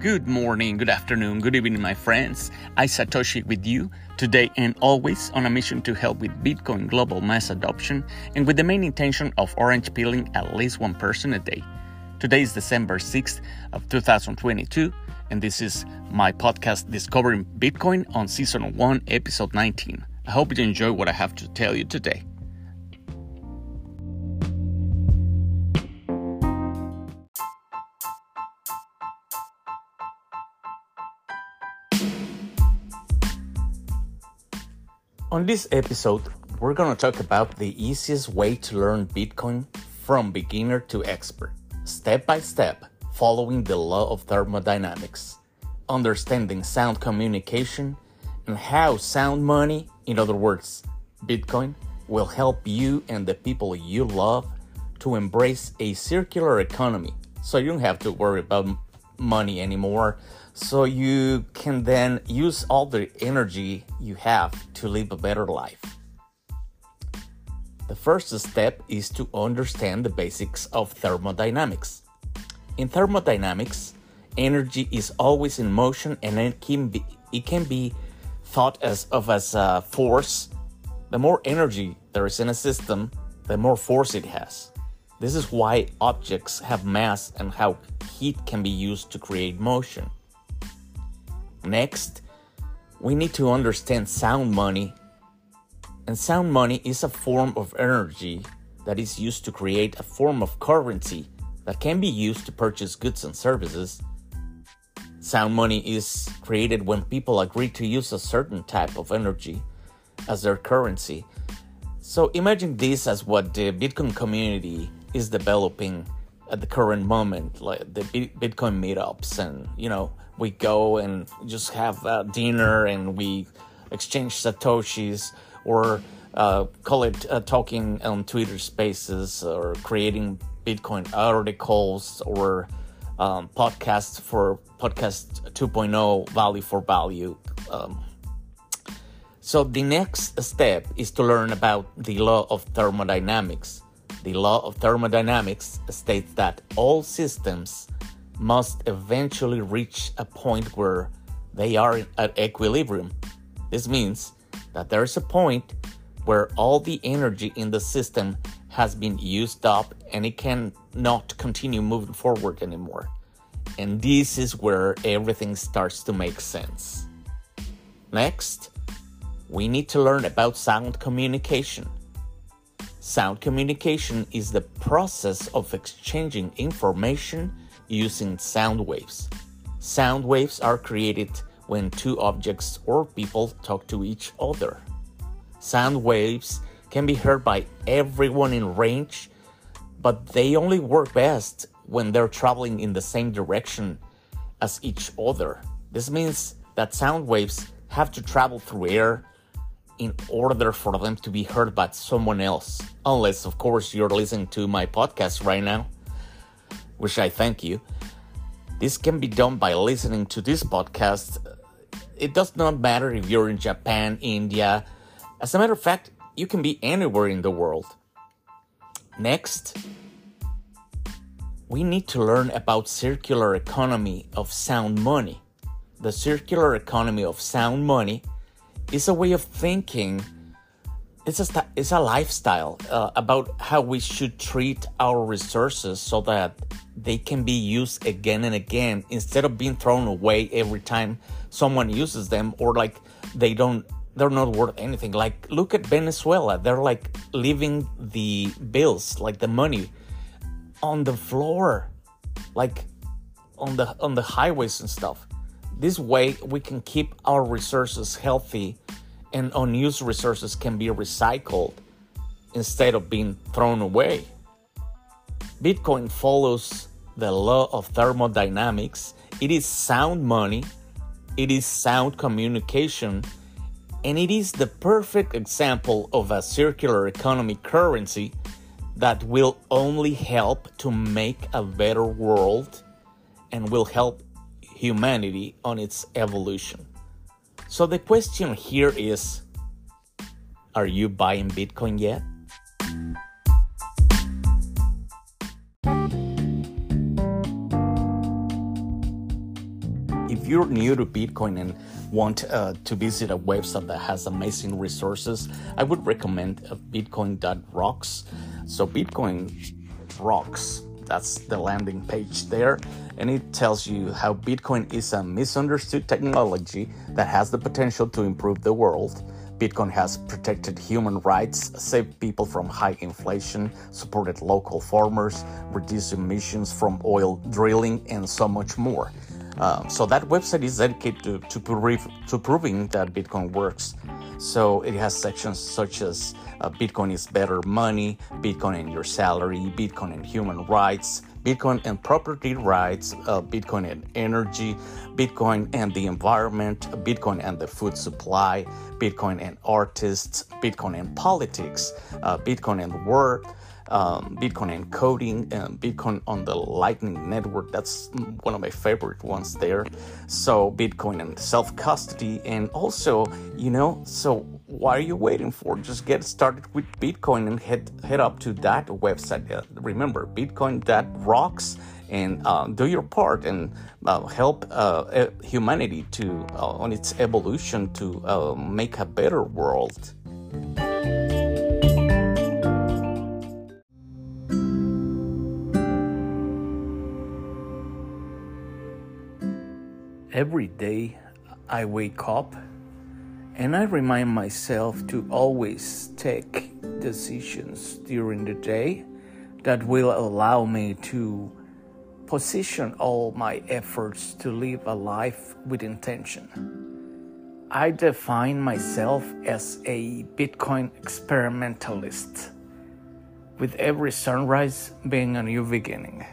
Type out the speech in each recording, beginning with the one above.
Good morning, good afternoon, good evening, my friends. I Satoshi with you today and always on a mission to help with Bitcoin global mass adoption and with the main intention of orange peeling at least one person a day. Today is December 6th of 2022 and this is my podcast Discovering Bitcoin on season 1 episode 19. I hope you enjoy what I have to tell you today. On this episode, we're going to talk about the easiest way to learn Bitcoin from beginner to expert, step by step, following the law of thermodynamics, understanding sound communication, and how sound money, in other words, Bitcoin, will help you and the people you love to embrace a circular economy so you don't have to worry about money anymore so you can then use all the energy you have to live a better life. The first step is to understand the basics of thermodynamics. In thermodynamics, energy is always in motion and it can be, it can be thought as of as a force. The more energy there is in a system, the more force it has. This is why objects have mass and how heat can be used to create motion. Next, we need to understand sound money. And sound money is a form of energy that is used to create a form of currency that can be used to purchase goods and services. Sound money is created when people agree to use a certain type of energy as their currency. So imagine this as what the Bitcoin community is developing at the current moment, like the Bitcoin meetups, and you know, we go and just have a dinner and we exchange satoshis or uh, call it uh, talking on Twitter Spaces or creating Bitcoin articles or um, podcasts for podcast 2.0 value for value. Um, so the next step is to learn about the law of thermodynamics. The law of thermodynamics states that all systems must eventually reach a point where they are at equilibrium. This means that there is a point where all the energy in the system has been used up and it cannot continue moving forward anymore. And this is where everything starts to make sense. Next, we need to learn about sound communication. Sound communication is the process of exchanging information using sound waves. Sound waves are created when two objects or people talk to each other. Sound waves can be heard by everyone in range, but they only work best when they're traveling in the same direction as each other. This means that sound waves have to travel through air in order for them to be heard by someone else. Unless, of course, you're listening to my podcast right now which I thank you. This can be done by listening to this podcast. It does not matter if you're in Japan, India. As a matter of fact, you can be anywhere in the world. Next, we need to learn about circular economy of sound money. The circular economy of sound money is a way of thinking. It's a it's a lifestyle uh, about how we should treat our resources so that they can be used again and again instead of being thrown away every time someone uses them or like they don't they're not worth anything. Like look at venezuela. They're like leaving the bills like the money on the floor like on the on the highways and stuff this way we can keep our resources healthy and unused resources can be recycled instead of being thrown away. Bitcoin follows the law of thermodynamics. It is sound money, it is sound communication, and it is the perfect example of a circular economy currency that will only help to make a better world and will help humanity on its evolution. So the question here is Are you buying Bitcoin yet? If you're new to Bitcoin and want uh, to visit a website that has amazing resources, I would recommend uh, Bitcoin.rocks. So Bitcoin rocks. That's the landing page there, and it tells you how Bitcoin is a misunderstood technology that has the potential to improve the world Bitcoin has protected human rights, saved people from high inflation, supported local farmers, reduced emissions from oil drilling, and so much more. Uh, so that website is dedicated to, to, prove, to, proving that Bitcoin works. So it has sections such as uh, Bitcoin is better money, Bitcoin and your salary, Bitcoin and human rights, Bitcoin and property rights, uh, Bitcoin and energy, Bitcoin and the environment, Bitcoin and the food supply, Bitcoin and artists, Bitcoin and politics, uh, Bitcoin and war, um, Bitcoin encoding and Bitcoin on the Lightning Network. That's one of my favorite ones there. So, Bitcoin and self custody, and also, you know, so what are you waiting for? Just get started with Bitcoin and head head up to that website. Uh, remember, Bitcoin that rocks and uh, do your part and uh, help uh, humanity to uh, on its evolution to uh, make a better world. Every day I wake up and I remind myself to always take decisions during the day that will allow me to position all my efforts to live a life with intention. I define myself as a Bitcoin experimentalist, with every sunrise being a new beginning.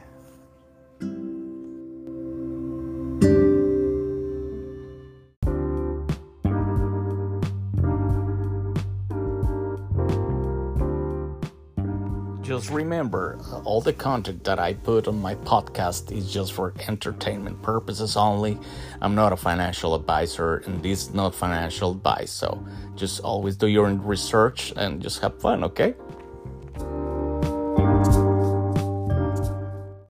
Just remember uh, all the content that I put on my podcast is just for entertainment purposes only. I'm not a financial advisor, and this is not financial advice. So just always do your research and just have fun, okay?